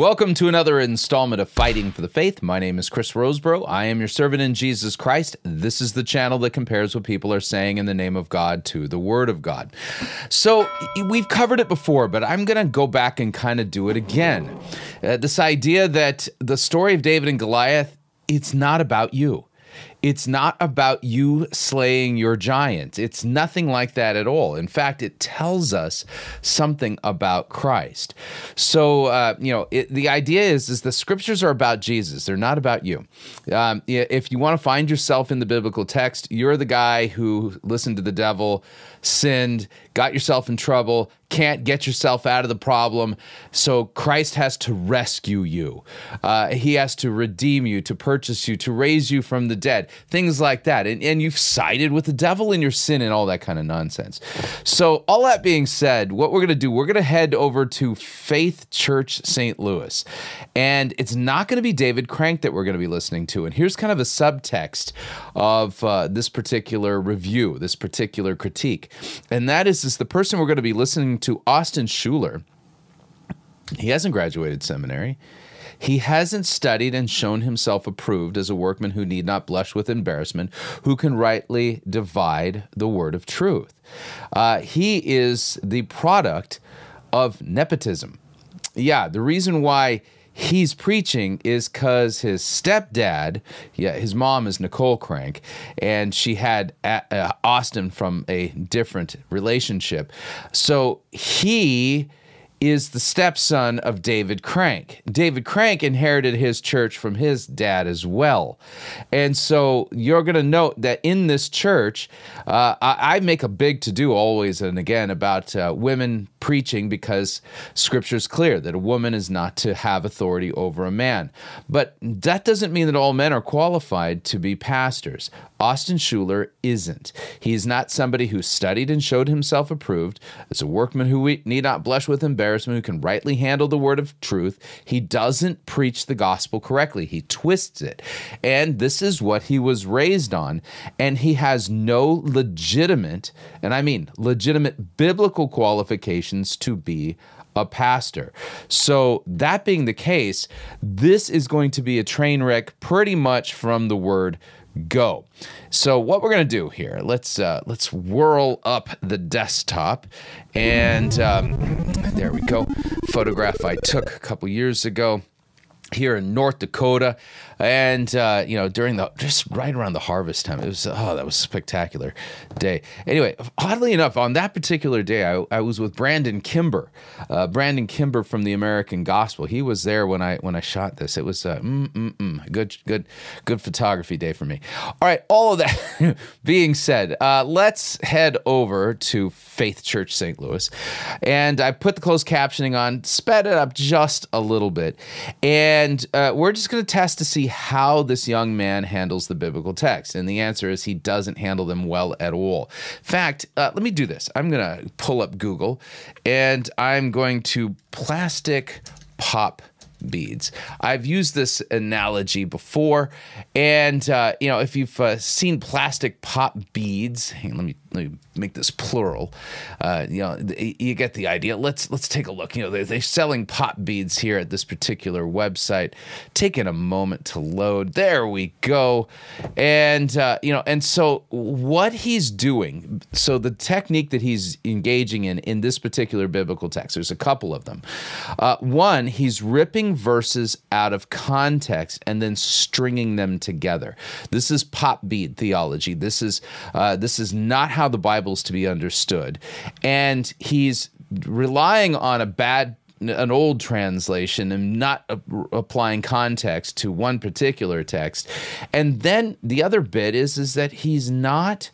Welcome to another installment of Fighting for the Faith. My name is Chris Rosebrough. I am your servant in Jesus Christ. This is the channel that compares what people are saying in the name of God to the Word of God. So, we've covered it before, but I'm going to go back and kind of do it again. Uh, this idea that the story of David and Goliath, it's not about you. It's not about you slaying your giant. It's nothing like that at all. In fact, it tells us something about Christ. So, uh, you know, it, the idea is, is the scriptures are about Jesus. They're not about you. Um, if you want to find yourself in the biblical text, you're the guy who listened to the devil, sinned, got yourself in trouble, can't get yourself out of the problem. So Christ has to rescue you. Uh, he has to redeem you, to purchase you, to raise you from the dead, things like that. And, and you've sided with the devil in your sin and all that kind of nonsense. So, all that being said, what we're going to do, we're going to head over to Faith Church St. Louis. And it's not going to be David Crank that we're going to be listening to. And here's kind of a subtext of uh, this particular review, this particular critique. And that is, is the person we're going to be listening to, Austin Schuler. He hasn't graduated seminary. He hasn't studied and shown himself approved as a workman who need not blush with embarrassment, who can rightly divide the word of truth. Uh, he is the product of nepotism. Yeah, the reason why he's preaching is because his stepdad, yeah, his mom is Nicole Crank, and she had uh, Austin from a different relationship. So he is the stepson of David Crank. David Crank inherited his church from his dad as well. And so you're going to note that in this church, uh, I, I, make a big to do always and again about uh, women preaching because scripture is clear that a woman is not to have authority over a man. But that doesn't mean that all men are qualified to be pastors. Austin Schuler isn't. He is not somebody who studied and showed himself approved. as a workman who we need not blush with embarrassment, who can rightly handle the word of truth. He doesn't preach the gospel correctly, he twists it. And this is what he was raised on. And he has no legitimate, and I mean legitimate biblical qualifications to be a pastor. So, that being the case, this is going to be a train wreck pretty much from the word go. So what we're gonna do here? Let's uh, let's whirl up the desktop, and um, there we go. Photograph I took a couple years ago here in North Dakota. And uh, you know during the just right around the harvest time it was oh that was a spectacular day. Anyway oddly enough on that particular day i, I was with brandon kimber uh, brandon kimber from the american gospel. He was there when i when i shot this. It was uh, good good good photography day for me. All right all of that being said uh, let's head over to faith church st louis. And i put the closed captioning on sped it up just a little bit. And uh, we're just going to test to see how this young man handles the biblical text. And the answer is he doesn't handle them well at all. In fact, uh, let me do this. I'm going to pull up Google and I'm going to plastic pop beads. I've used this analogy before, and uh, you know if you've uh, seen plastic pop beads, on, let me let me make this plural. Uh, you know, you get the idea. Let's let's take a look. You know, they're, they're selling pop beads here at this particular website. Taking a moment to load. There we go. And uh, you know, and so what he's doing. So the technique that he's engaging in in this particular biblical text. There's a couple of them. Uh, one, he's ripping verses out of context and then stringing them together. This is pop bead theology. This is uh, this is not how how the Bible's to be understood. And he's relying on a bad an old translation and not a, applying context to one particular text. And then the other bit is is that he's not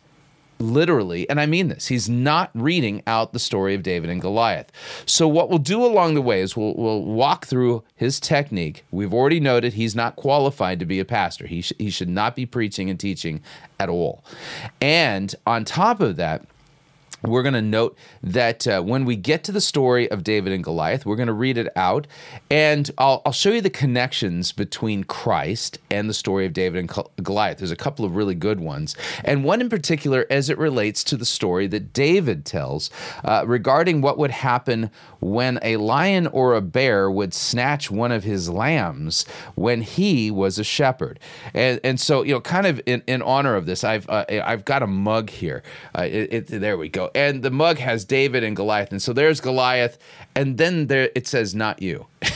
literally, and I mean this, he's not reading out the story of David and Goliath. So, what we'll do along the way is we'll, we'll walk through his technique. We've already noted he's not qualified to be a pastor, he, sh- he should not be preaching and teaching at all. And on top of that, we're going to note that uh, when we get to the story of David and Goliath, we're going to read it out, and I'll, I'll, show you the connections between Christ and the story of David and Goliath. There's a couple of really good ones, and one in particular as it relates to the story that David tells uh, regarding what would happen when a lion or a bear would snatch one of his lambs when he was a shepherd. And, and so, you know, kind of in, in honor of this, I've uh, I've got a mug here. Uh, it, it, there we go. And the mug has David and Goliath. And so there's Goliath, and then there it says, "Not you."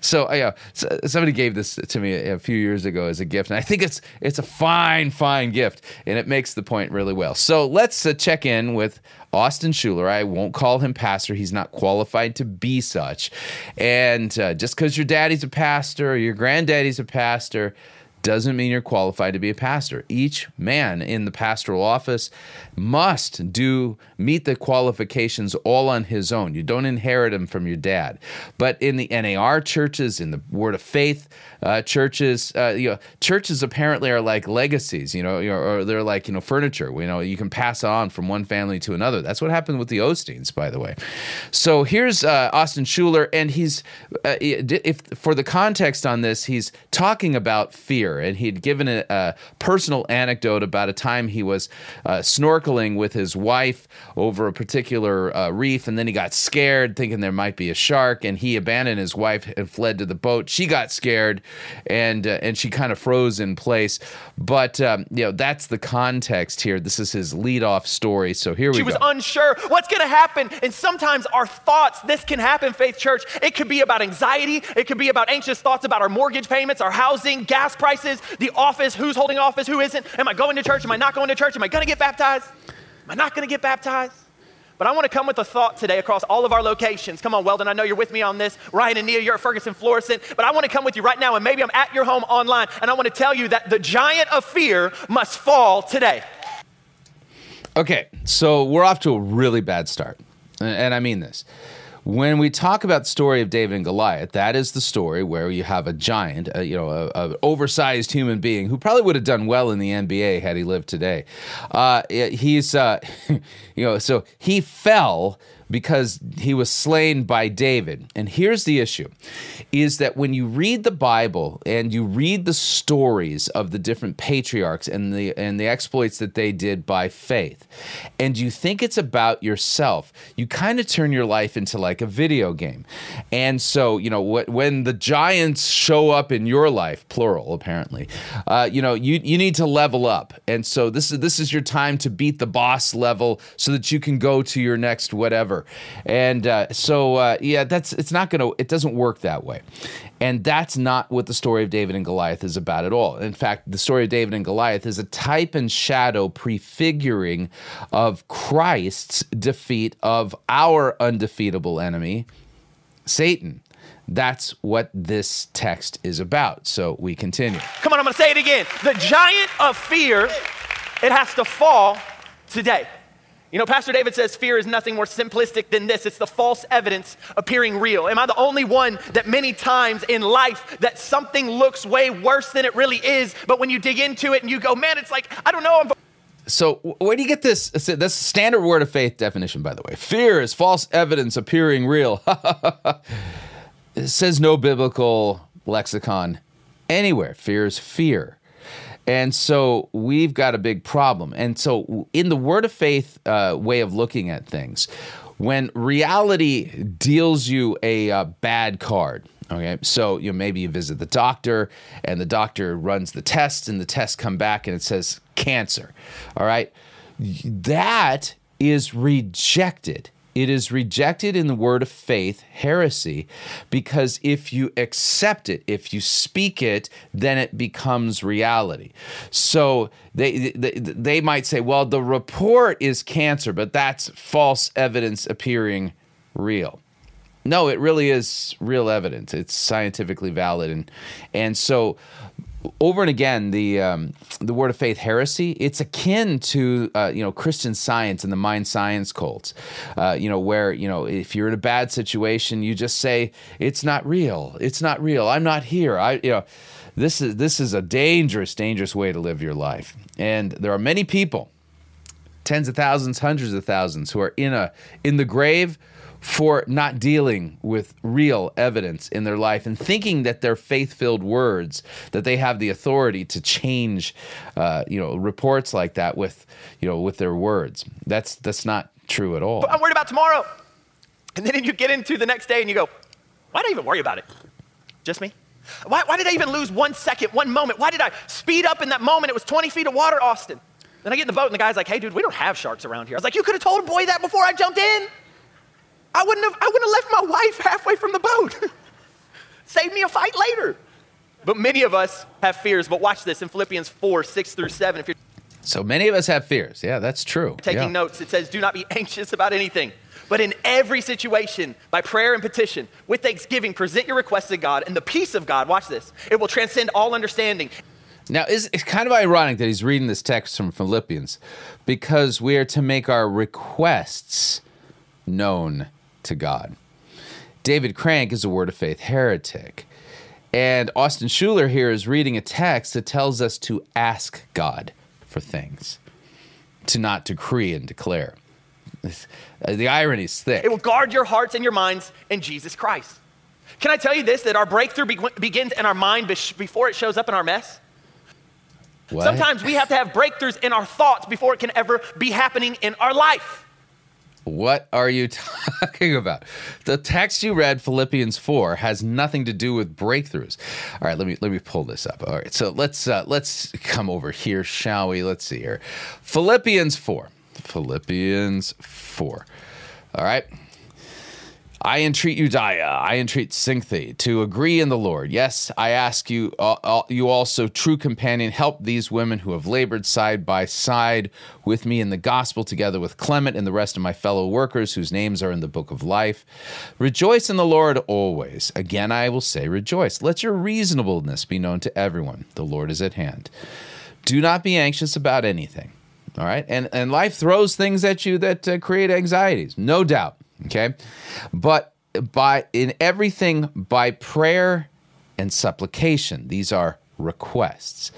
so yeah, somebody gave this to me a few years ago as a gift, and I think it's it's a fine, fine gift, and it makes the point really well. So let's uh, check in with Austin Schuler. I won't call him pastor; he's not qualified to be such. And uh, just because your daddy's a pastor or your granddaddy's a pastor doesn't mean you're qualified to be a pastor. Each man in the pastoral office must do meet the qualifications all on his own. You don't inherit them from your dad. But in the NAR churches, in the Word of Faith uh, churches, uh, you know, churches apparently are like legacies, you know, or they're like you know furniture. You know, you can pass on from one family to another. That's what happened with the Osteens, by the way. So here's uh, Austin Schuler, and he's uh, if for the context on this, he's talking about fear, and he'd given a, a personal anecdote about a time he was uh, snorkeling with his wife over a particular uh, reef, and then he got scared, thinking there might be a shark, and he abandoned his wife and fled to the boat. She got scared, and uh, and she kind of froze in place. But um, you know that's the context here. This is his lead-off story. So here we go. She was unsure what's going to happen, and sometimes our thoughts. This can happen, Faith Church. It could be about anxiety. It could be about anxious thoughts about our mortgage payments, our housing, gas prices, the office. Who's holding office? Who isn't? Am I going to church? Am I not going to church? Am I going to get baptized? Am I not going to get baptized? But I want to come with a thought today across all of our locations. Come on, Weldon, I know you're with me on this. Ryan and Nia, you're at Ferguson, Florissant. But I want to come with you right now, and maybe I'm at your home online, and I want to tell you that the giant of fear must fall today. Okay, so we're off to a really bad start. And I mean this. When we talk about the story of David and Goliath, that is the story where you have a giant, a, you know, a, a oversized human being who probably would have done well in the NBA had he lived today. Uh, he's, uh, you know, so he fell because he was slain by David. And here's the issue is that when you read the Bible and you read the stories of the different patriarchs and the and the exploits that they did by faith and you think it's about yourself, you kind of turn your life into like a video game. And so, you know, when the giants show up in your life, plural apparently, uh, you know, you you need to level up. And so this is this is your time to beat the boss level so that you can go to your next whatever whatever. And uh, so, uh, yeah, that's it's not going to it doesn't work that way. And that's not what the story of David and Goliath is about at all. In fact, the story of David and Goliath is a type and shadow prefiguring of Christ's defeat of our undefeatable enemy, Satan. That's what this text is about. So we continue. Come on, I'm going to say it again. The giant of fear, it has to fall today. You know, Pastor David says fear is nothing more simplistic than this. It's the false evidence appearing real. Am I the only one that many times in life that something looks way worse than it really is, but when you dig into it and you go, man, it's like, I don't know. I'm so where do you get this? This standard word of faith definition, by the way. Fear is false evidence appearing real. it says no biblical lexicon anywhere. Fear is fear. And so we've got a big problem. And so, in the word of faith uh, way of looking at things, when reality deals you a uh, bad card, okay, so you know maybe you visit the doctor and the doctor runs the test and the test come back and it says cancer, all right, that is rejected it is rejected in the word of faith, heresy, because if you accept it, if you speak it, then it becomes reality. So they, they, they might say, well, the report is cancer, but that's false evidence appearing real. No, it really is real evidence. It's scientifically valid, and and so over and again the um, the word of faith heresy it's akin to uh, you know Christian Science and the mind science cults. Uh, you know where you know if you're in a bad situation you just say it's not real. It's not real. I'm not here. I you know this is this is a dangerous, dangerous way to live your life. And there are many people, tens of thousands, hundreds of thousands, who are in a in the grave for not dealing with real evidence in their life and thinking that their faith-filled words that they have the authority to change uh, you know reports like that with you know with their words that's that's not true at all I'm worried about tomorrow. And then you get into the next day and you go, why did I even worry about it? Just me? Why, why did I even lose one second, one moment? Why did I speed up in that moment? It was 20 feet of water, Austin. Then I get in the boat and the guy's like, hey, dude, we don't have sharks around here. I was like, you could have told a boy that before I jumped in. I wouldn't have, I wouldn't have left my wife halfway from the boat. Save me a fight later. But many of us have fears. But watch this in Philippians 4, 6 through 7. If you're so many of us have fears yeah that's true taking Yeah. notes, it says, Do not be anxious about anything, but in every situation, by prayer and petition, with thanksgiving, present your requests to God, and the peace of God, watch this, it will transcend all understanding. Now, it's kind of ironic that he's reading this text from Philippians because we are to make our requests known to God. David Crank is a word of faith heretic. And Austin Schuler here is reading a text that tells us to ask God for things, to not decree and declare. The irony is thick. It will guard your hearts and your minds in Jesus Christ. Can I tell you this that our breakthrough be- begins in our mind bes- before it shows up in our mess? What? Sometimes we have to have breakthroughs in our thoughts before it can ever be happening in our life. What are you talking about? The text you read, Philippians four, has nothing to do with breakthroughs. All right, let me let me pull this up. All right, so let's uh, let's come over here, shall we? Let's see here, Philippians four. Philippians four. All right. I entreat Euodia, I entreat Syntyche to agree in the Lord. Yes, I ask you, uh, uh, you also, true companion, help these women who have labored side by side with me in the gospel, together with Clement and the rest of my fellow workers whose names are in the book of life. Rejoice in the Lord always. Again, I will say, rejoice. Let your reasonableness be known to everyone. The Lord is at hand. Do not be anxious about anything. All right. And, and life throws things at you that uh, create anxieties, no doubt. Okay. But by in everything by prayer and supplication, these are requests.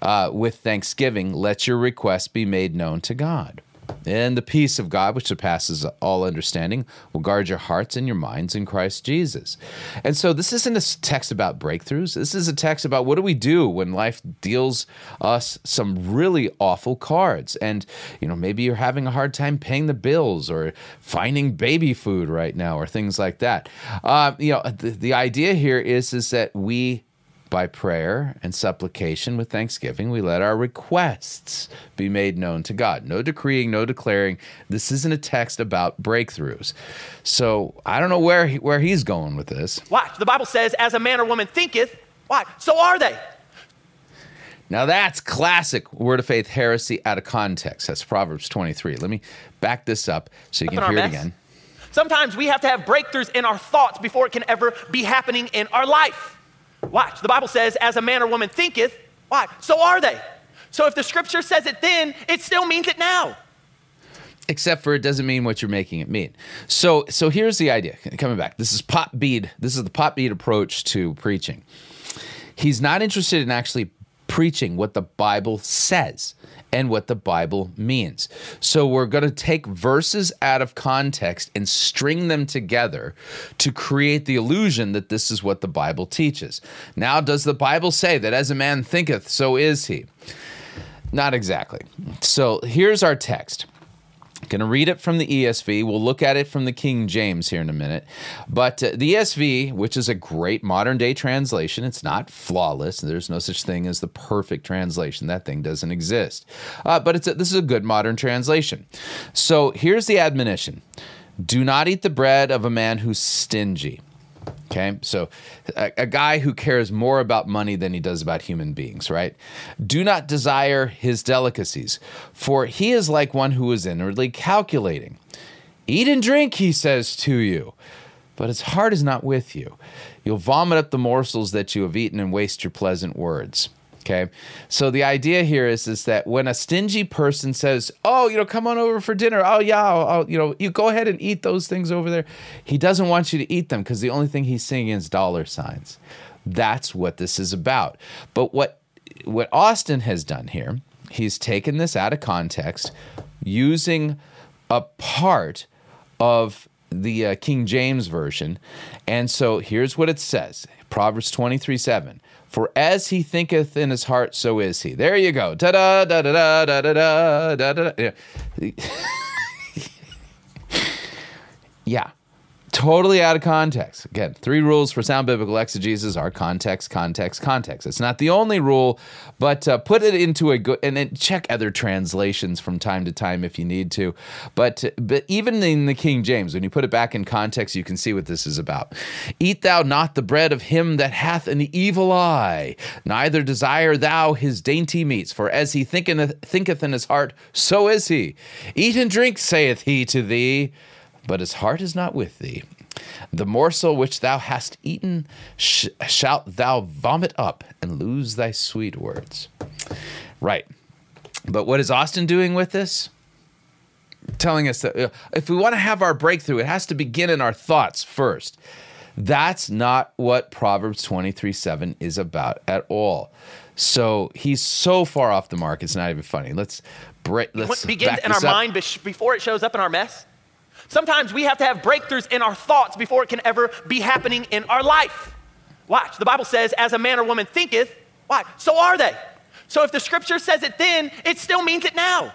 Uh, with thanksgiving, let your requests be made known to God. And the peace of God, which surpasses all understanding, will guard your hearts and your minds in Christ Jesus. And so, this isn't a text about breakthroughs. This is a text about what do we do when life deals us some really awful cards. And, you know, maybe you're having a hard time paying the bills or finding baby food right now or things like that. Uh, you know, the, the idea here is, is that we by prayer and supplication with thanksgiving, we let our requests be made known to God. No decreeing, no declaring. This isn't a text about breakthroughs. So I don't know where he, where he's going with this. Watch, the Bible says, as a man or woman thinketh, why? So are they. Now that's classic word of faith heresy out of context. That's Proverbs 23. Let me back this up so you can hear it again. Sometimes we have to have breakthroughs in our thoughts before it can ever be happening in our life. Watch, the Bible says, as a man or woman thinketh, why? So are they. So if the scripture says it then, it still means it now. except for it doesn't mean what you're making it mean. So so here's the idea. Coming back, this is pop bead. This is the pop bead approach to preaching. He's not interested in actually preaching what the Bible says and what the Bible means. So we're going to take verses out of context and string them together to create the illusion that this is what the Bible teaches. Now, does the Bible say that as a man thinketh, so is he? Not exactly. So here's our text. Going to read it from the ESV. We'll look at it from the King James here in a minute. But uh, the ESV, which is a great modern day translation, it's not flawless. There's no such thing as the perfect translation. That thing doesn't exist. Uh, but it's a, this is a good modern translation. So here's the admonition Do not eat the bread of a man who's stingy. Okay, so a, a, guy who cares more about money than he does about human beings, right? Do not desire his delicacies, for he is like one who is inwardly calculating. Eat and drink, he says to you, but his heart is not with you. You'll vomit up the morsels that you have eaten and waste your pleasant words. Okay. So the idea here is, is that when a stingy person says, Oh, you know, come on over for dinner. Oh, yeah. I'll, I'll, you know, you go ahead and eat those things over there. He doesn't want you to eat them because the only thing he's seeing is dollar signs. That's what this is about. But what what Austin has done here, he's taken this out of context using a part of the uh, King James Version. And so here's what it says Proverbs 23 7. For as he thinketh in his heart, so is he. There you go. Da da da da da da da da da da. Yeah. Totally out of context. Again, three rules for sound biblical exegesis are context, context, context. It's not the only rule, but uh, put it into a good and then check other translations from time to time if you need to. But but even in the King James, when you put it back in context, you can see what this is about. Eat thou not the bread of him that hath an evil eye, neither desire thou his dainty meats, for as he thinketh, thinketh in his heart, so is he. Eat and drink, saith he to thee but his heart is not with thee. The morsel which thou hast eaten sh- shalt thou vomit up and lose thy sweet words. Right. But what is Austin doing with this? Telling us that uh, if we want to have our breakthrough, it has to begin in our thoughts first. That's not what Proverbs 23 7 is about at all. So he's so far off the mark, it's not even funny. Let's break. Let's What begins in our up. mind before it shows up in our mess? Sometimes we have to have breakthroughs in our thoughts before it can ever be happening in our life. Watch, the Bible says, as a man or woman thinketh, why? So are they. So if the scripture says it then, it still means it now.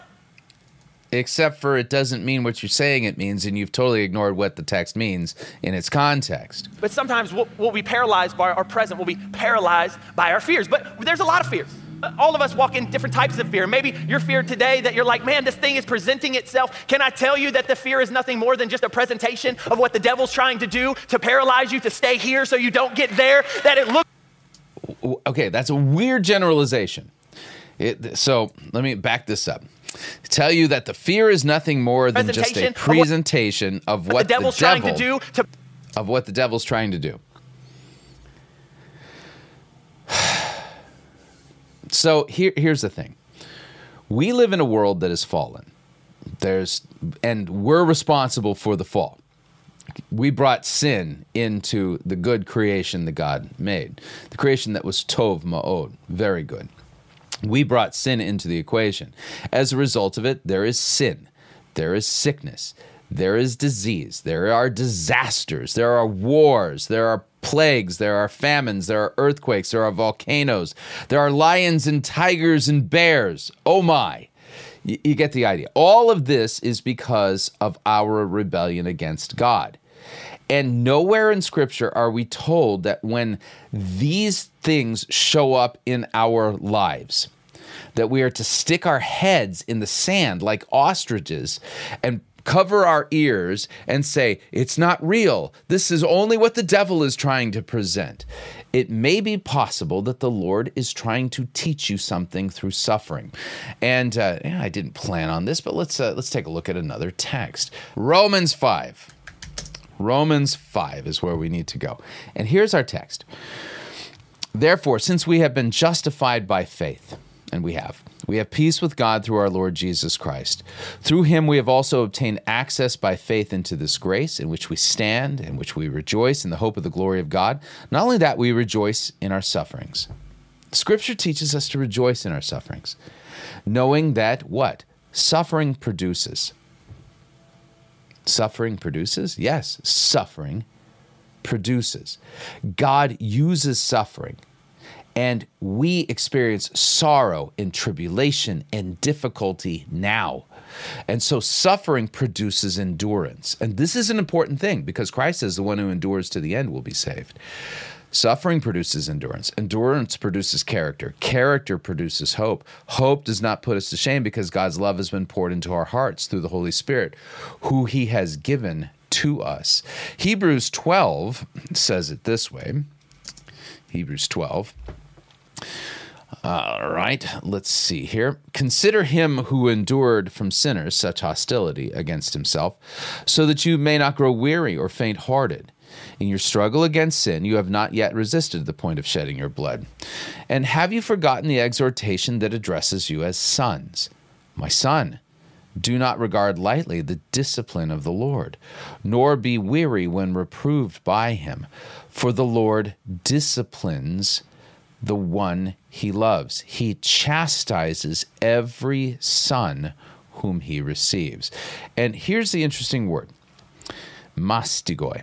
except for it doesn't mean what you're saying it means, and you've totally ignored what the text means in its context. But sometimes we'll, we'll be paralyzed by our present, we'll be paralyzed by our fears. But there's a lot of fears. All of us walk in different types of fear. Maybe your fear today that you're like, man, this thing is presenting itself. Can I tell you that the fear is nothing more than just a presentation of what the devil's trying to do to paralyze you to stay here so you don't get there? That it looks Okay, that's a weird generalization. It, so let me back this up. Tell you that the fear is nothing more than just a Presentation of what- of what the devil's devil, trying to do to of what the devil's trying to do. So here, here's the thing. We live in a world that is fallen. There's and we're responsible for the fall. We brought sin into the good creation that God made. The creation that was tov ma'od, very good. We brought sin into the equation. As a result of it, there is sin. There is sickness. There is disease. There are disasters. There are wars. There are plagues. There are famines. There are earthquakes. There are volcanoes. There are lions and tigers and bears. Oh my. You get the idea. All of this is because of our rebellion against God. And nowhere in scripture are we told that when these things show up in our lives, that we are to stick our heads in the sand like ostriches and cover our ears and say, It's not real. This is only what the devil is trying to present. It may be possible that the Lord is trying to teach you something through suffering. And uh, yeah, I didn't plan on this, but let's, uh, let's take a look at another text Romans 5. Romans 5 is where we need to go. And here's our text. Therefore, since we have been justified by faith, and we have, we have peace with God through our Lord Jesus Christ. Through him we have also obtained access by faith into this grace in which we stand, in which we rejoice in the hope of the glory of God. Not only that, we rejoice in our sufferings. Scripture teaches us to rejoice in our sufferings, knowing that what? Suffering produces. Suffering produces? Yes, suffering produces. God uses suffering, and we experience sorrow and tribulation and difficulty now. And so suffering produces endurance. And this is an important thing because Christ says the one who endures to the end will be saved. Suffering produces endurance. Endurance produces character. Character produces hope. Hope does not put us to shame because God's love has been poured into our hearts through the Holy Spirit, who He has given to us. Hebrews 12 says it this way Hebrews 12. All right, let's see here. Consider him who endured from sinners such hostility against himself, so that you may not grow weary or faint hearted. In your struggle against sin, you have not yet resisted the point of shedding your blood. And have you forgotten the exhortation that addresses you as sons? My son, Do not regard lightly the discipline of the Lord, nor be weary when reproved by him. For the Lord disciplines the one he loves. He chastises every son whom he receives. And here's the interesting word mastigoi.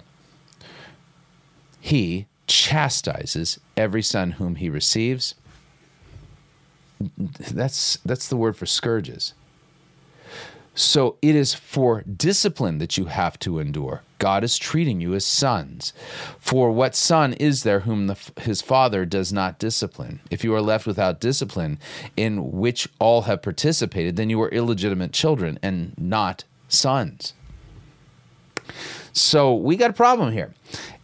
He chastises every son whom he receives. That's, that's the word for scourges. So it is for discipline that you have to endure. God is treating you as sons. For what son is there whom the, his father does not discipline? If you are left without discipline, in which all have participated, then you are illegitimate children and not sons. So we got a problem here,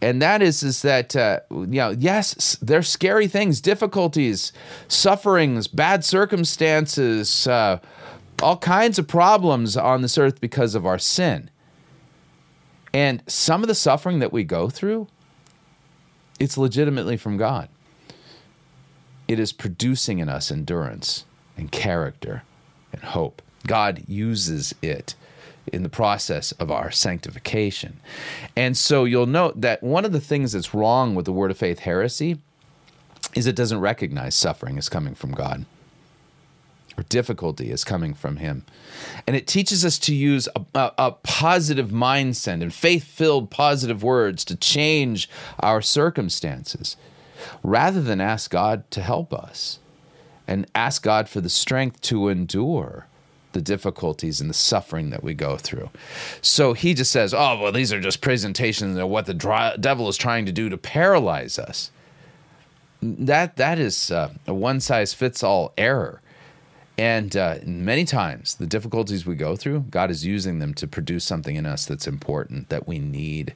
and that is is that uh, you know yes, there's scary things, difficulties, sufferings, bad circumstances. Uh, all kinds of problems on this earth because of our sin. And some of the suffering that we go through, it's legitimately from God. It is producing in us endurance and character and hope. God uses it in the process of our sanctification. And so you'll note that one of the things that's wrong with the Word of Faith heresy is it doesn't recognize suffering as coming from God or difficulty is coming from Him. And it teaches us to use a, a, a positive mindset and faith filled positive words to change our circumstances rather than ask God to help us and ask God for the strength to endure the difficulties and the suffering that we go through. So he just says, oh, well, these are just presentations of what the dry, devil is trying to do to paralyze us. That, that is uh, a one size fits all error. And uh, many times, the difficulties we go through, God is using them to produce something in us that's important that we need.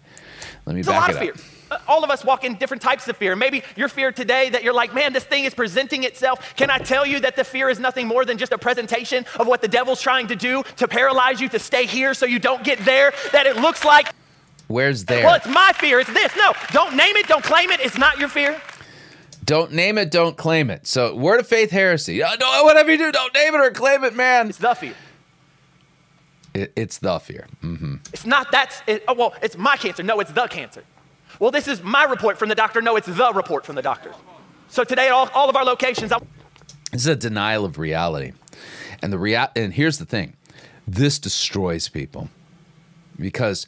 Let me it's back a lot it of fear. Uh, all of us walk in different types of fear. Maybe your fear today that you're like, man, this thing is presenting itself. Can I tell you that the fear is nothing more than just a presentation of what the devil's trying to do to paralyze you to stay here so you don't get there? That it looks like. Where's there? Well, it's my fear. It's this. No, don't name it. Don't claim it. It's not your fear. Don't name it, don't claim it. So, word of faith heresy. Uh, no, whatever you do, don't name it or claim it, man. It's the fear. It, it's the fear. Mm-hmm. It's not that's, it, oh, well, it's my cancer. No, it's the cancer. Well, this is my report from the doctor. No, it's the report from the doctor. So, today at all, all of our locations, I- this is a denial of reality. And the rea- and here's the thing. This destroys people. Because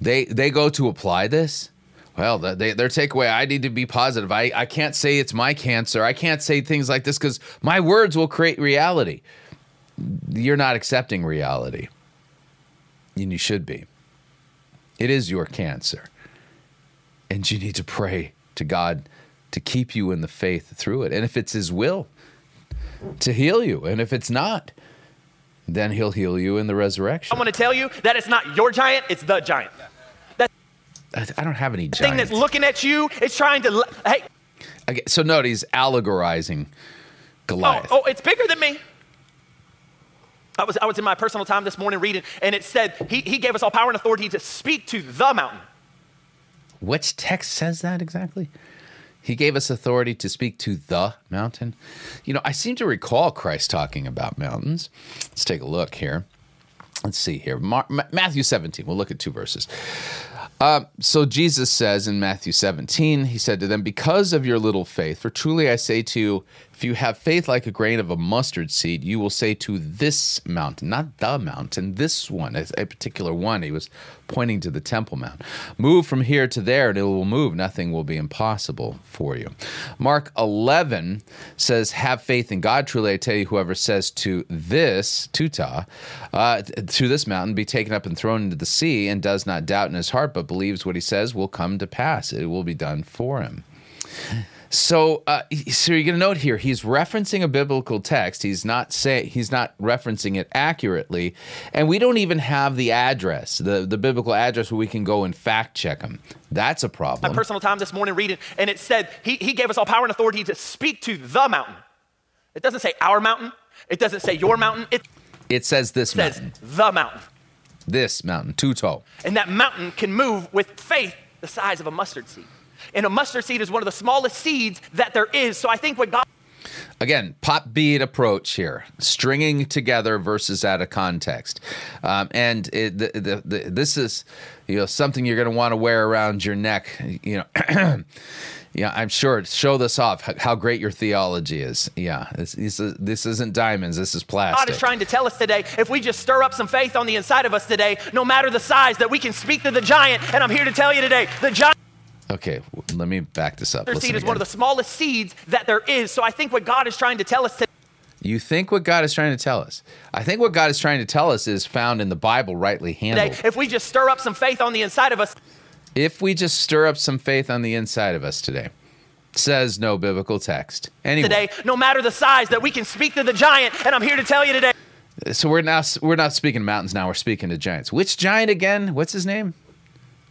they they go to apply this well, they, their takeaway I need to be positive. I, I can't say it's my cancer. I can't say things like this because my words will create reality. You're not accepting reality. And you should be. It is your cancer. And you need to pray to God to keep you in the faith through it. And if it's His will, to heal you. And if it's not, then He'll heal you in the resurrection. I want to tell you that it's not your giant, it's the giant. I don't have any giants. thing that's looking at you. It's trying to. Hey. Okay, so note he's allegorizing Goliath. Oh, oh, it's bigger than me. I was, I was in my personal time this morning reading, and it said he, he gave us all power and authority to speak to the mountain. Which text says that exactly? He gave us authority to speak to the mountain. You know, I seem to recall Christ talking about mountains. Let's take a look here. Let's see here. Mar- Matthew 17. We'll look at two verses. Uh, so Jesus says in Matthew 17, he said to them, Because of your little faith, for truly I say to you, if you have faith like a grain of a mustard seed, you will say to this mountain, not the mountain, this one, a particular one. He was pointing to the Temple Mount. Move from here to there, and it will move. Nothing will be impossible for you. Mark 11 says, Have faith in God. Truly, I tell you, whoever says to this, tuta, uh, to this mountain, be taken up and thrown into the sea, and does not doubt in his heart, but believes what he says will come to pass. It will be done for him. So, uh, so you're going to note here he's referencing a biblical text. He's not say he's not referencing it accurately, and we don't even have the address, the the biblical address where we can go and fact check him. That's a problem. My personal time this morning reading, and it said he he gave us all power and authority to speak to the mountain. It doesn't say our mountain. It doesn't say your mountain. It it says this it says mountain. the mountain. This mountain, Tuto. And that mountain can move with faith the size of a mustard seed. And a mustard seed is one of the smallest seeds that there is. So I think what God again, pop bead approach here, stringing together verses out of context, um, and it, the, the, the, this is you know something you're going to want to wear around your neck. You know. Yeah, I'm sure. Show this off how great your theology is. Yeah, this, this, this isn't diamonds. This is plastic. God is trying to tell us today if we just stir up some faith on the inside of us today, no matter the size, that we can speak to the giant. And I'm here to tell you today the giant. Okay, let me back this up. Seed is one of the smallest seeds that there is. So I think what God is trying to tell us today. You think what God is trying to tell us? I think what God is trying to tell us is found in the Bible, rightly handled. Today, if we just stir up some faith on the inside of us. If we just stir up some faith on the inside of us today, says no biblical text. Anyway, today, no matter the size, that we can speak to the giant, and I'm here to tell you today. So we're now we're not speaking mountains now. We're speaking to giants. Which giant again? What's his name?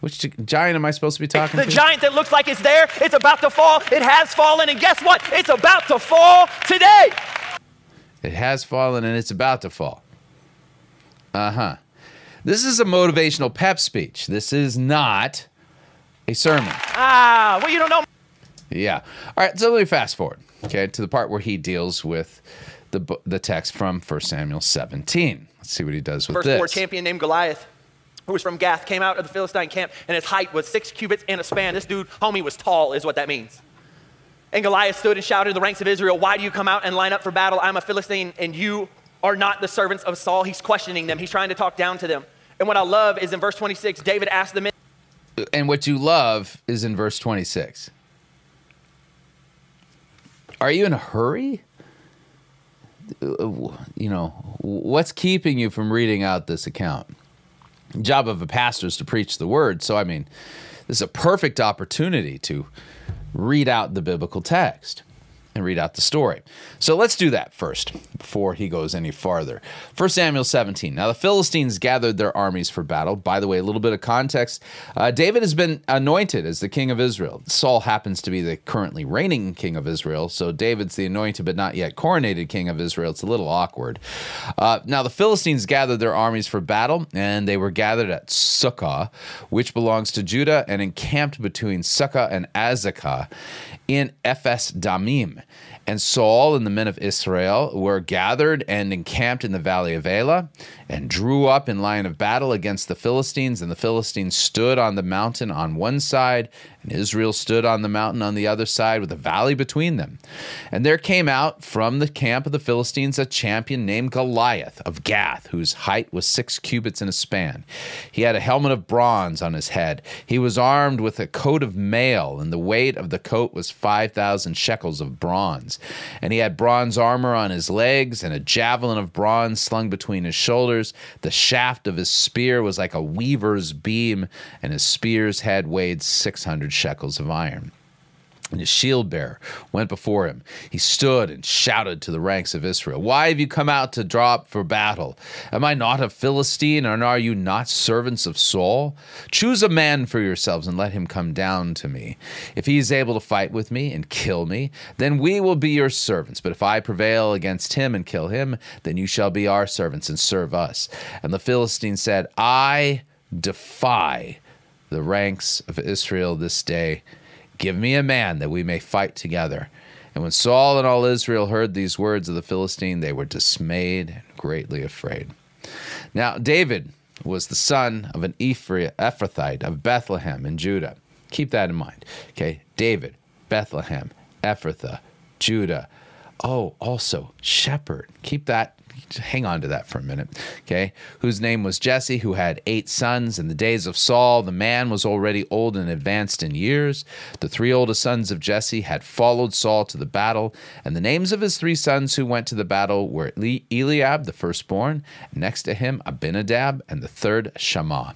Which giant am I supposed to be talking the to? The giant that looks like it's there, it's about to fall. It has fallen, and guess what? It's about to fall today. It has fallen and it's about to fall. Uh huh. This is a motivational pep speech. This is not a sermon. Ah, well, you don't know. Yeah. All right. So let me fast forward, okay, to the part where he deals with the the text from 1 Samuel 17. Let's see what he does with First this. war champion named Goliath who was from Gath, came out of the Philistine camp, and his height was six cubits and a span. This dude, homie, was tall, is what that means. And Goliath stood and shouted in the ranks of Israel, Why do you come out and line up for battle? I'm a Philistine, and you are not the servants of Saul. He's questioning them, he's trying to talk down to them. And what I love is in verse 26, David asked the men. And what you love is in verse 26. Are you in a hurry? Uh, you know, what's keeping you from reading out this account? Job of a pastor is to preach the word. So, I mean, this is a perfect opportunity to read out the biblical text and read out the story. So let's do that first before he goes any farther. 1 Samuel 17. Now the Philistines gathered their armies for battle. By the way, a little bit of context. Uh, David has been anointed as the king of Israel. Saul happens to be the currently reigning king of Israel. So David's the anointed but not yet coronated king of Israel. It's a little awkward. Uh, now the Philistines gathered their armies for battle, and they were gathered at Socoh, which belongs to Judah, and encamped between Socoh and Azekah in Ephes Damim. And Saul and the men of Israel were gathered and encamped in the valley of Elah and drew up in line of battle against the Philistines. And the Philistines stood on the mountain on one side, and Israel stood on the mountain on the other side with a valley between them. And there came out from the camp of the Philistines a champion named Goliath of Gath, whose height was six cubits and a span. He had a helmet of bronze on his head. He was armed with a coat of mail, and the weight of the coat was 5,000 shekels of bronze. And he had bronze armor on his legs and a javelin of bronze slung between his shoulders. The shaft of his spear was like a weaver's beam, and his spear's head weighed 600 shekels of iron and his shield bearer went before him. He stood and shouted to the ranks of Israel, Why have you come out to draw up for battle? Am I not a Philistine, and are you not servants of Saul? Choose a man for yourselves and let him come down to me. If he is able to fight with me and kill me, then we will be your servants. But if I prevail against him and kill him, then you shall be our servants and serve us. And the Philistine said, I defy the ranks of Israel this day Give me a man that we may fight together. And when Saul and all Israel heard these words of the Philistine, they were dismayed and greatly afraid. Now, David was the son of an Ephrathite of Bethlehem in Judah. Keep that in mind. Okay, David, Bethlehem, Ephrathah, Judah. Oh, also shepherd. Keep that hang on to that for a minute, okay? Whose name was Jesse, who had eight sons. In the days of Saul, the man was already old and advanced in years. The three oldest sons of Jesse had followed Saul to the battle, and the names of his three sons who went to the battle were Eliab, the firstborn, next to him Abinadab, and the third Shammah.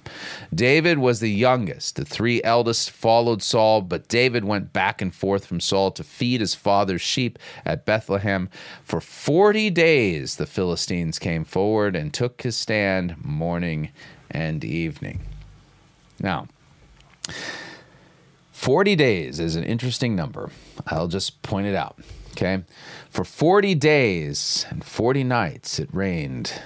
David was the youngest. The three eldest followed Saul, but David went back and forth from Saul to feed his father's sheep at Bethlehem. For 40 days, the Philistines Philistines came forward and took his stand morning and evening. Now, 40 days is an interesting number. I'll just point it out. Okay. For 40 days and 40 nights it rained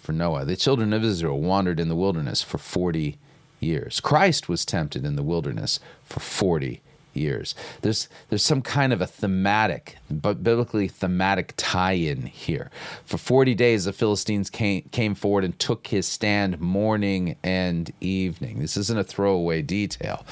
for Noah. The children of Israel wandered in the wilderness for 40 years. Christ was tempted in the wilderness for 40 years. There's there's some kind of a thematic, but biblically thematic tie-in here. For 40 days the Philistines came came forward and took his stand morning and evening. This isn't a throwaway detail.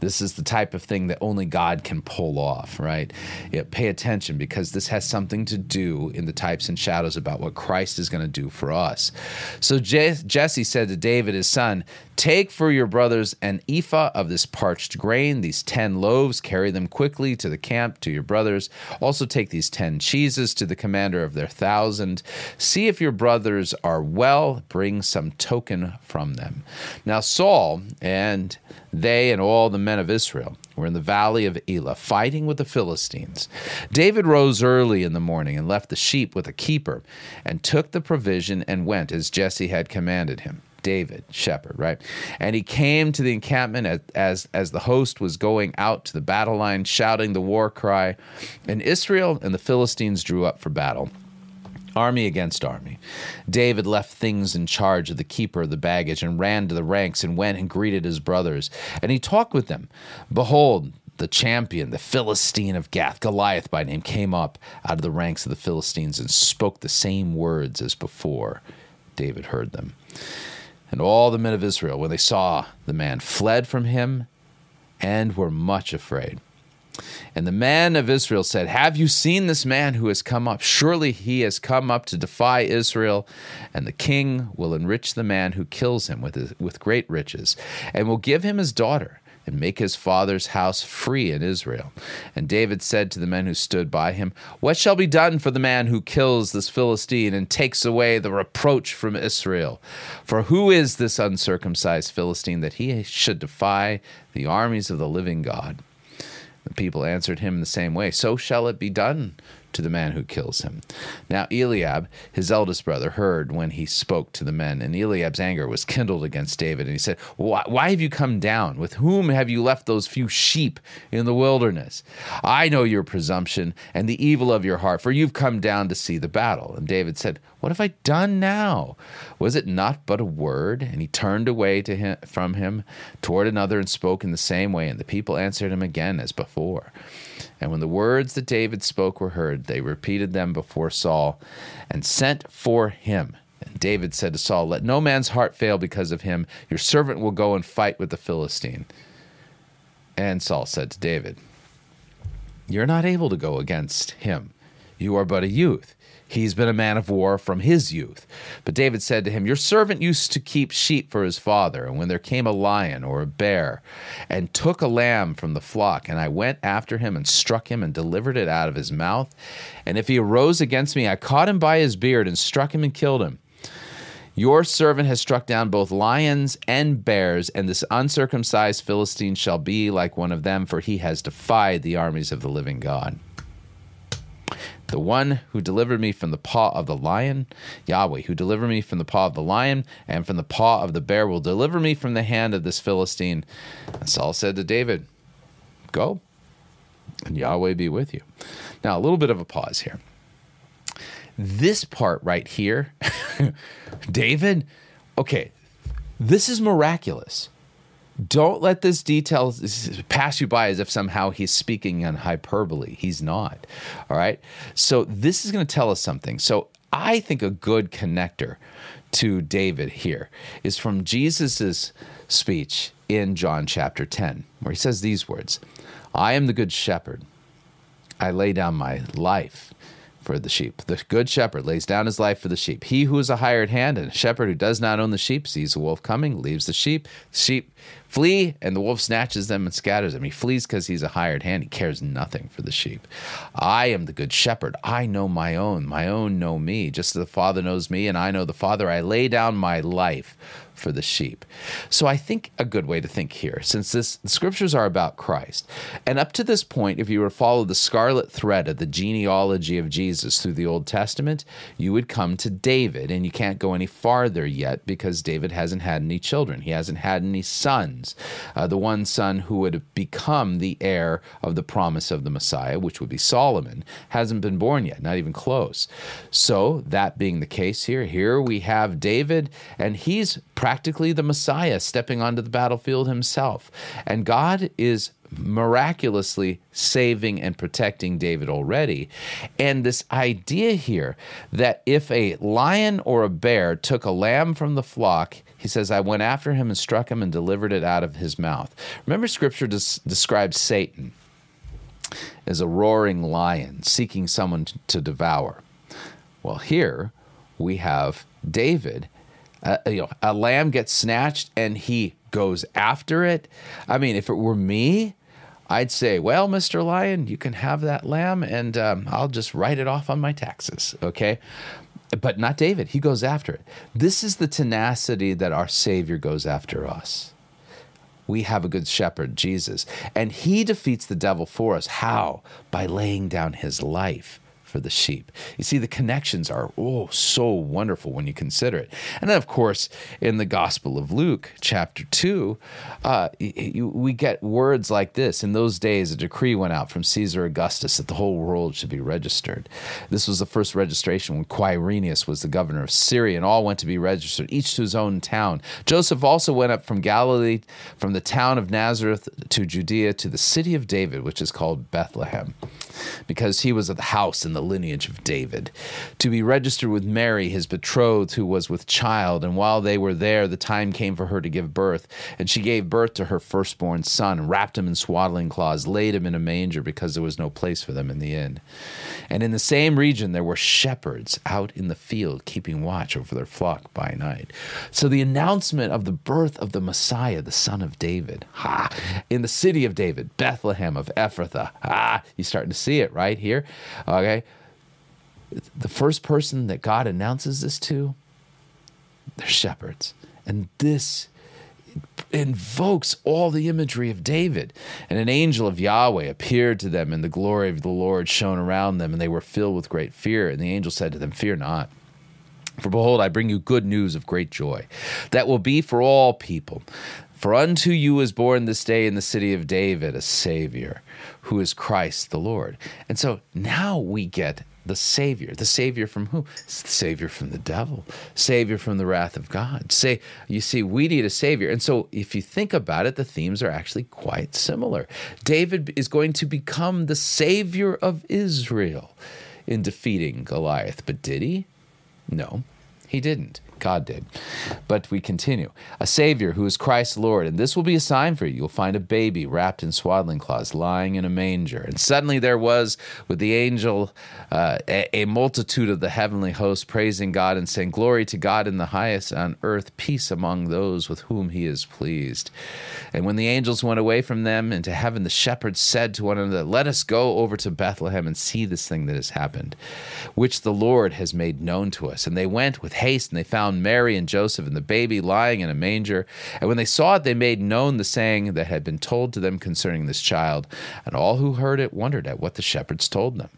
This is the type of thing that only God can pull off, right? Yeah, pay attention because this has something to do in the types and shadows about what Christ is going to do for us. So Jesse said to David his son, Take for your brothers an ephah of this parched grain, these 10 loaves, carry them quickly to the camp to your brothers. Also take these 10 cheeses to the commander of their thousand. See if your brothers are well, bring some token from them. Now Saul and they and all the men of Israel were in the valley of Elah, fighting with the Philistines. David rose early in the morning and left the sheep with a keeper, and took the provision and went as Jesse had commanded him. David, shepherd, right? And he came to the encampment as, as, as the host was going out to the battle line, shouting the war cry. And Israel and the Philistines drew up for battle army against army. David left things in charge of the keeper of the baggage and ran to the ranks and went and greeted his brothers. And he talked with them. Behold, the champion, the Philistine of Gath, Goliath by name, came up out of the ranks of the Philistines and spoke the same words as before. David heard them. And all the men of Israel, when they saw the man, fled from him and were much afraid. And the man of Israel said, Have you seen this man who has come up? Surely he has come up to defy Israel, and the king will enrich the man who kills him with, his, with great riches, and will give him his daughter and make his father's house free in Israel. And David said to the men who stood by him, What shall be done for the man who kills this Philistine and takes away the reproach from Israel? For who is this uncircumcised Philistine that he should defy the armies of the living God? The people answered him in the same way, So shall it be done to the man who kills him. Now Eliab, his eldest brother, heard when he spoke to the men, and Eliab's anger was kindled against David, and he said, why, why, have you come down? With whom have you left those few sheep in the wilderness? I know your presumption and the evil of your heart, for you've come down to see the battle. And David said, What have I done now? Was it not but a word? And he turned away to him, from him toward another and spoke in the same way, and the people answered him again as before. And when the words that David spoke were heard, they repeated them before Saul and sent for him. And David said to Saul, Let no man's heart fail because of him. Your servant will go and fight with the Philistine. And Saul said to David, You're not able to go against him. You are but a youth. He's been a man of war from his youth. But David said to him, Your servant used to keep sheep for his father, and when there came a lion or a bear, and took a lamb from the flock, and I went after him and struck him and delivered it out of his mouth. And if he arose against me, I caught him by his beard and struck him and killed him. Your servant has struck down both lions and bears, and this uncircumcised Philistine shall be like one of them, for he has defied the armies of the living God. The one who delivered me from the paw of the lion, Yahweh, who delivered me from the paw of the lion and from the paw of the bear, will deliver me from the hand of this Philistine. And Saul said to David, Go, and Yahweh be with you. Now, a little bit of a pause here. This part right here, David, okay, this is miraculous. Don't let this detail pass you by as if somehow he's speaking in hyperbole. He's not. All right. So this is going to tell us something. So I think a good connector to David here is from Jesus's speech in John chapter 10, where he says these words I am the good shepherd. I lay down my life for the sheep. The good shepherd lays down his life for the sheep. He who is a hired hand and a shepherd who does not own the sheep sees a wolf coming, leaves the sheep. The Sheep flee, and the wolf snatches them and scatters them. He flees because he's a hired hand. He cares nothing for the sheep. I am the good shepherd. I know my own. My own know me, just as the Father knows me, and I know the Father. I lay down my life for the sheep. So I think a good way to think here, since this the scriptures are about Christ, and up to this point, if you were to follow the scarlet thread of the genealogy of Jesus through the Old Testament, you would come to David, and you can't go any farther yet because David hasn't had any children. He hasn't had any sons. Uh, the one son who would become the heir of the promise of the Messiah, which would be Solomon, hasn't been born yet, not even close. So that being the case here, here we have David, and he's practically the Messiah stepping onto the battlefield himself. And God is miraculously saving and protecting David already. And this idea here that if a lion or a bear took a lamb from the flock, he says, I went after him and struck him and delivered it out of his mouth. Remember, scripture des- describes Satan as a roaring lion seeking someone to devour. Well, here we have David. Uh, you know, a lamb gets snatched and he goes after it. I mean, if it were me, I'd say, well, Mr. Lion, you can have that lamb and um, I'll just write it off on my taxes. Okay. But not David. He goes after it. This is the tenacity that our Savior goes after us. We have a good shepherd, Jesus, and he defeats the devil for us. How? By laying down his life for the sheep. You see, the connections are oh so wonderful when you consider it. And then, of course, in the Gospel of Luke, chapter two, uh, we get words like this: In those days, a decree went out from Caesar Augustus that the whole world should be registered. This was the first registration when Quirinius was the governor of Syria, and all went to be registered, each to his own town. Joseph also went up from Galilee, from the town of Nazareth to Judea, to the city of David, which is called Bethlehem, because he was of the house and the lineage of David, to be registered with Mary, his betrothed, who was with child. And while they were there, the time came for her to give birth. And she gave birth to her firstborn son, wrapped him in swaddling cloths, laid him in a manger because there was no place for them in the inn. And in the same region, there were shepherds out in the field, keeping watch over their flock by night. So the announcement of the birth of the Messiah, the son of David, ha, in the city of David, Bethlehem of Ephrathah, ah, you're starting to see it right here. Okay, the first person that God announces this to, they're shepherds. And this invokes all the imagery of David. And an angel of Yahweh appeared to them, and the glory of the Lord shone around them, and they were filled with great fear. And the angel said to them, Fear not. For behold, I bring you good news of great joy, that will be for all people. For unto you is born this day in the city of David a Savior, who is Christ the Lord. And so now we get the Savior. The Savior from who? Savior from the devil. Savior from the wrath of God. Say, you see, we need a Savior. And so if you think about it, the themes are actually quite similar. David is going to become the Savior of Israel in defeating Goliath. But did he? No, he didn't. God did. But we continue. A Savior who is Christ Lord, and this will be a sign for you. You'll find a baby wrapped in swaddling cloths lying in a manger. And suddenly there was with the angel uh, a, a, multitude of the heavenly host praising God and saying, Glory to God in the highest, on earth peace among those with whom he is pleased. And when the angels went away from them into heaven, the shepherds said to one another, Let us go over to Bethlehem and see this thing that has happened, which the Lord has made known to us. And they went with haste, and they found found Mary and Joseph and the baby lying in a manger. And when they saw it, they made known the saying that had been told to them concerning this child. And all who heard it wondered at what the shepherds told them.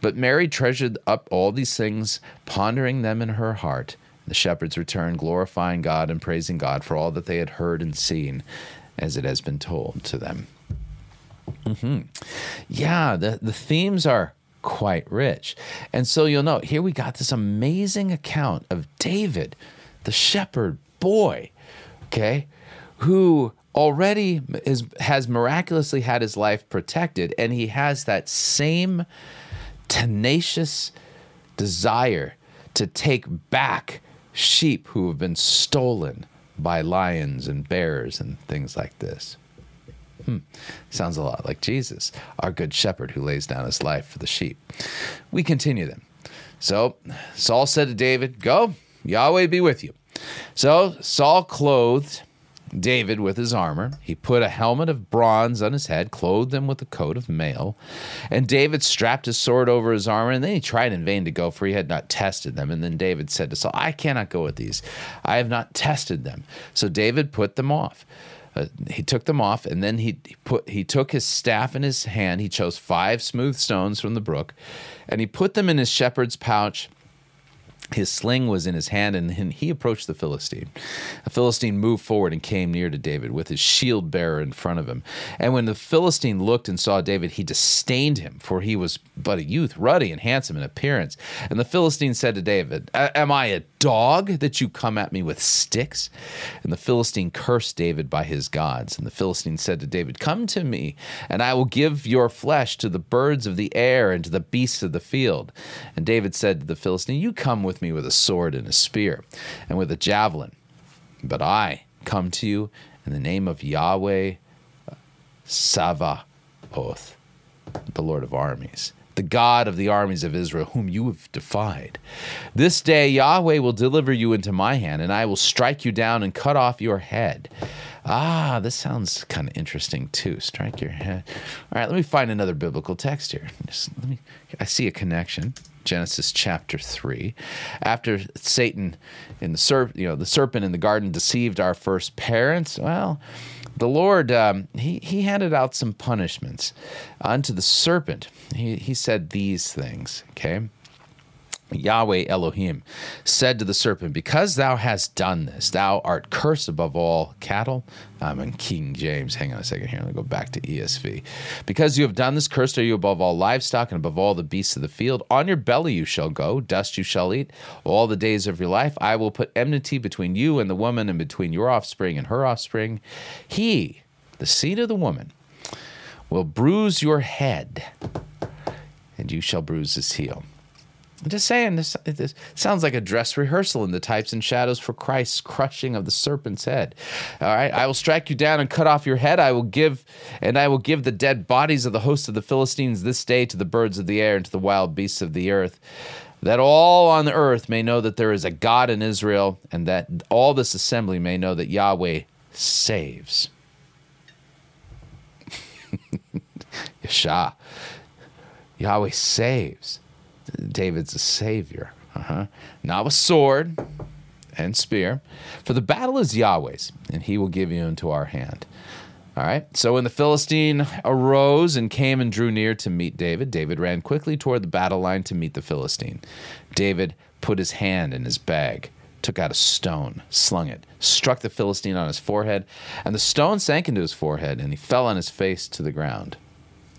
But Mary treasured up all these things, pondering them in her heart. The shepherds returned, glorifying God and praising God for all that they had heard and seen, as it has been told to them. Mm-hmm. Yeah, the, the themes are quite rich. And so you'll know here we got this amazing account of David, the shepherd boy, okay, who already is, has miraculously had his life protected, and he has that same tenacious desire to take back sheep who have been stolen by lions and bears and things like this. Hmm. Sounds a lot like Jesus, our good shepherd who lays down his life for the sheep. We continue then. So Saul said to David, Go, Yahweh be with you. So Saul clothed David with his armor. He put a helmet of bronze on his head, clothed him with a coat of mail. And David strapped his sword over his armor, and then he tried in vain to go, for he had not tested them. And then David said to Saul, I cannot go with these. I have not tested them. So David put them off. Uh, he took them off, and then he, he put he took his staff in his hand. He chose five smooth stones from the brook, and he put them in his shepherd's pouch his sling was in his hand, and he approached the Philistine. The Philistine moved forward and came near to David with his shield bearer in front of him. And when the Philistine looked and saw David, he disdained him, for he was but a youth, ruddy and handsome in appearance. And the Philistine said to David, Am I a dog, that you come at me with sticks? And the Philistine cursed David by his gods. And the Philistine said to David, Come to me, and I will give your flesh to the birds of the air and to the beasts of the field. And David said to the Philistine, You come with me with a sword and a spear and with a javelin. But I come to you in the name of Yahweh Sabaoth, the Lord of armies the God of the armies of Israel, whom you have defied. This day Yahweh will deliver you into my hand, and I will strike you down and cut off your head. Ah, this sounds kind of interesting too. Strike your head. All right, let me find another biblical text here. Just let me. I see a connection. Genesis chapter three. After Satan in the serp, you know, the serpent in the garden deceived our first parents. Well, the Lord, um, he, he handed out some punishments unto the serpent. He, he said these things, okay? Yahweh Elohim said to the serpent, Because thou hast done this, thou art cursed above all cattle. I'm in King James. Hang on a second here. Let me go back to ESV. Because you have done this, cursed are you above all livestock and above all the beasts of the field. On your belly you shall go, dust you shall eat. All the days of your life I will put enmity between you and the woman, and between your offspring and her offspring. He, the seed of the woman, will bruise your head, and you shall bruise his heel. I'm just saying, this, this, sounds like a dress rehearsal in the types and shadows for Christ's crushing of the serpent's head. All right, I will strike you down and cut off your head. I will give, and I will give the dead bodies of the host of the Philistines this day to the birds of the air and to the wild beasts of the earth, that all on the earth may know that there is a God in Israel, and that all this assembly may know that Yahweh saves. Yeshua. Yahweh saves. David's a savior. Uh-huh. Not with sword and spear. For the battle is Yahweh's, and he will give you into our hand. All right. So when the Philistine arose and came and drew near to meet David, David ran quickly toward the battle line to meet the Philistine. David put his hand in his bag, took out a stone, slung it, struck the Philistine on his forehead, and the stone sank into his forehead, and he fell on his face to the ground.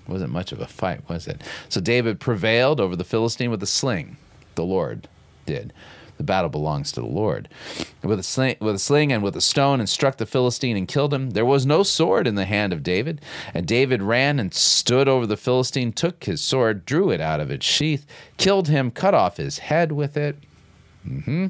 Wasn't much of a fight, was it? So David prevailed over the Philistine with a sling. The Lord did. The battle belongs to the Lord. With a, sling, with a sling and with a stone, and struck the Philistine and killed him. There was no sword in the hand of David. And David ran and stood over the Philistine, took his sword, drew it out of its sheath, killed him, cut off his head with it. Mm-hmm.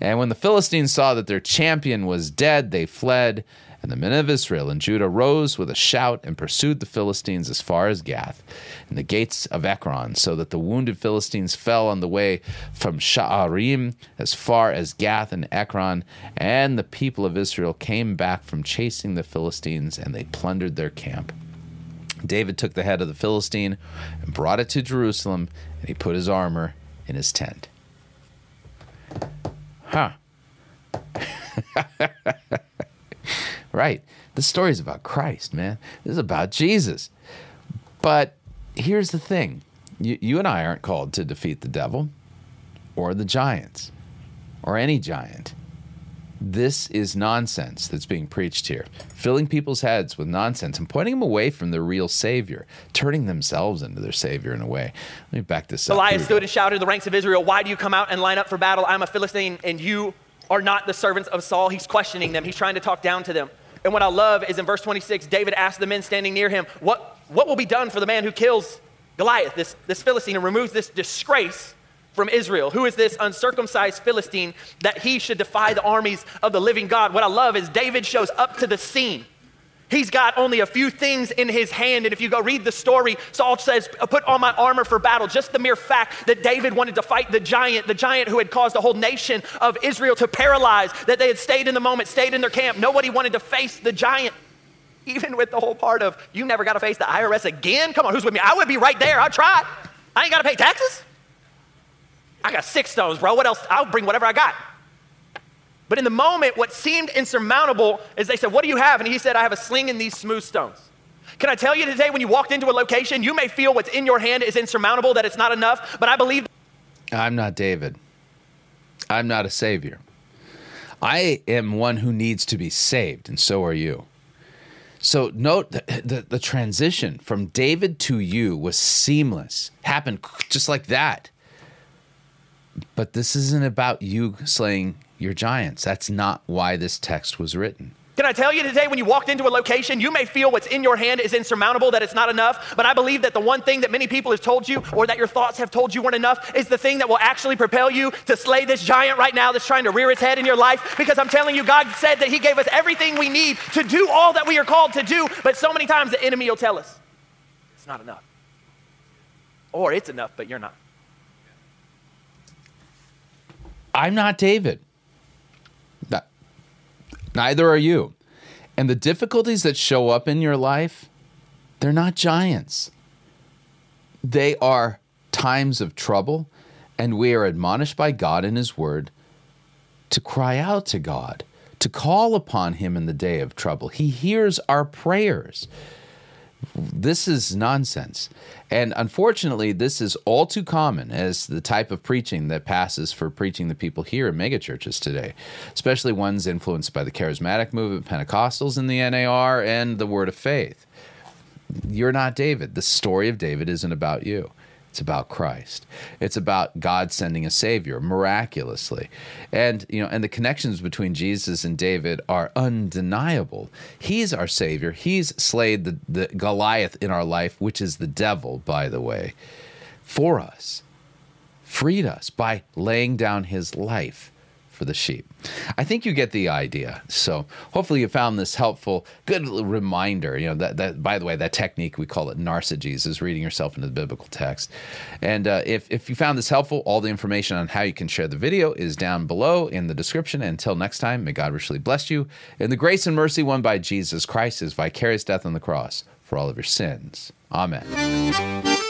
And when the Philistines saw that their champion was dead, they fled. And the men of Israel and Judah rose with a shout and pursued the Philistines as far as Gath and the gates of Ekron, so that the wounded Philistines fell on the way from Sha'arim as far as Gath and Ekron. And the people of Israel came back from chasing the Philistines, and they plundered their camp. David took the head of the Philistine and brought it to Jerusalem, and he put his armor in his tent. Huh. right. This story is about Christ, man. This is about Jesus. But here's the thing you, you and I aren't called to defeat the devil or the giants or any giant. This is nonsense that's being preached here, filling people's heads with nonsense and pointing them away from the real Savior, turning themselves into their Savior in a way. Let me back this up. Goliath stood and shouted to the ranks of Israel, Why do you come out and line up for battle? I'm a Philistine, and you are not the servants of Saul. He's questioning them, he's trying to talk down to them. And what I love is in verse 26, David asked the men standing near him, What, what will be done for the man who kills Goliath, this, this Philistine, and removes this disgrace from Israel? Who is this uncircumcised Philistine that he should defy the armies of the living God? What I love is David shows up to the scene. He's got only a few things in his hand. And if you go read the story, Saul says, Put on my armor for battle. Just the mere fact that David wanted to fight the giant, the giant who had caused a whole nation of Israel to paralyze, that they had stayed in the moment, stayed in their camp. Nobody wanted to face the giant. Even with the whole part of, you never got to face the IRS again? Come on, who's with me? I would be right there. I tried. I ain't got to pay taxes. I got six stones, bro. What else? I'll bring whatever I got. But in the moment, what seemed insurmountable is they said, What do you have? And he said, I have a sling and these smooth stones. Can I tell you today, when you walked into a location, you may feel what's in your hand is insurmountable, that it's not enough, but I believe. I'm not David. I'm not a savior. I am one who needs to be saved, and so are you. So note the, the, the transition from David to you was seamless, happened just like that. But this isn't about you slaying your giants. That's not why this text was written. Can I tell you today, when you walked into a location, you may feel what's in your hand is insurmountable, that it's not enough. But I believe that the one thing that many people have told you, or that your thoughts have told you weren't enough, is the thing that will actually propel you to slay this giant right now that's trying to rear its head in your life. Because I'm telling you, God said that He gave us everything we need to do all that we are called to do. But so many times the enemy will tell us it's not enough, or it's enough, but you're not. I'm not David. Neither are you. And the difficulties that show up in your life, they're not giants. They are times of trouble, and we are admonished by God in His Word to cry out to God, to call upon Him in the day of trouble. He hears our prayers this is nonsense. And unfortunately, this is all too common as the type of preaching that passes for preaching the people here in megachurches today, especially ones influenced by the charismatic movement, Pentecostals in the NAR, and the Word of Faith. You're not David. The story of David isn't about you. It's about Christ. It's about God sending a savior miraculously. And you know, and the connections between Jesus and David are undeniable. He's our savior. He's slayed the, the Goliath in our life, which is the devil, by the way, for us. Freed us by laying down his life for the sheep. I think you get the idea. So hopefully you found this helpful. Good reminder. You know that that by the way that technique we call it narcigesis, reading yourself into the biblical text. And uh, if if you found this helpful, all the information on how you can share the video is down below in the description. Until next time, may God richly bless you in the grace and mercy won by Jesus Christ, His vicarious death on the cross for all of your sins. Amen.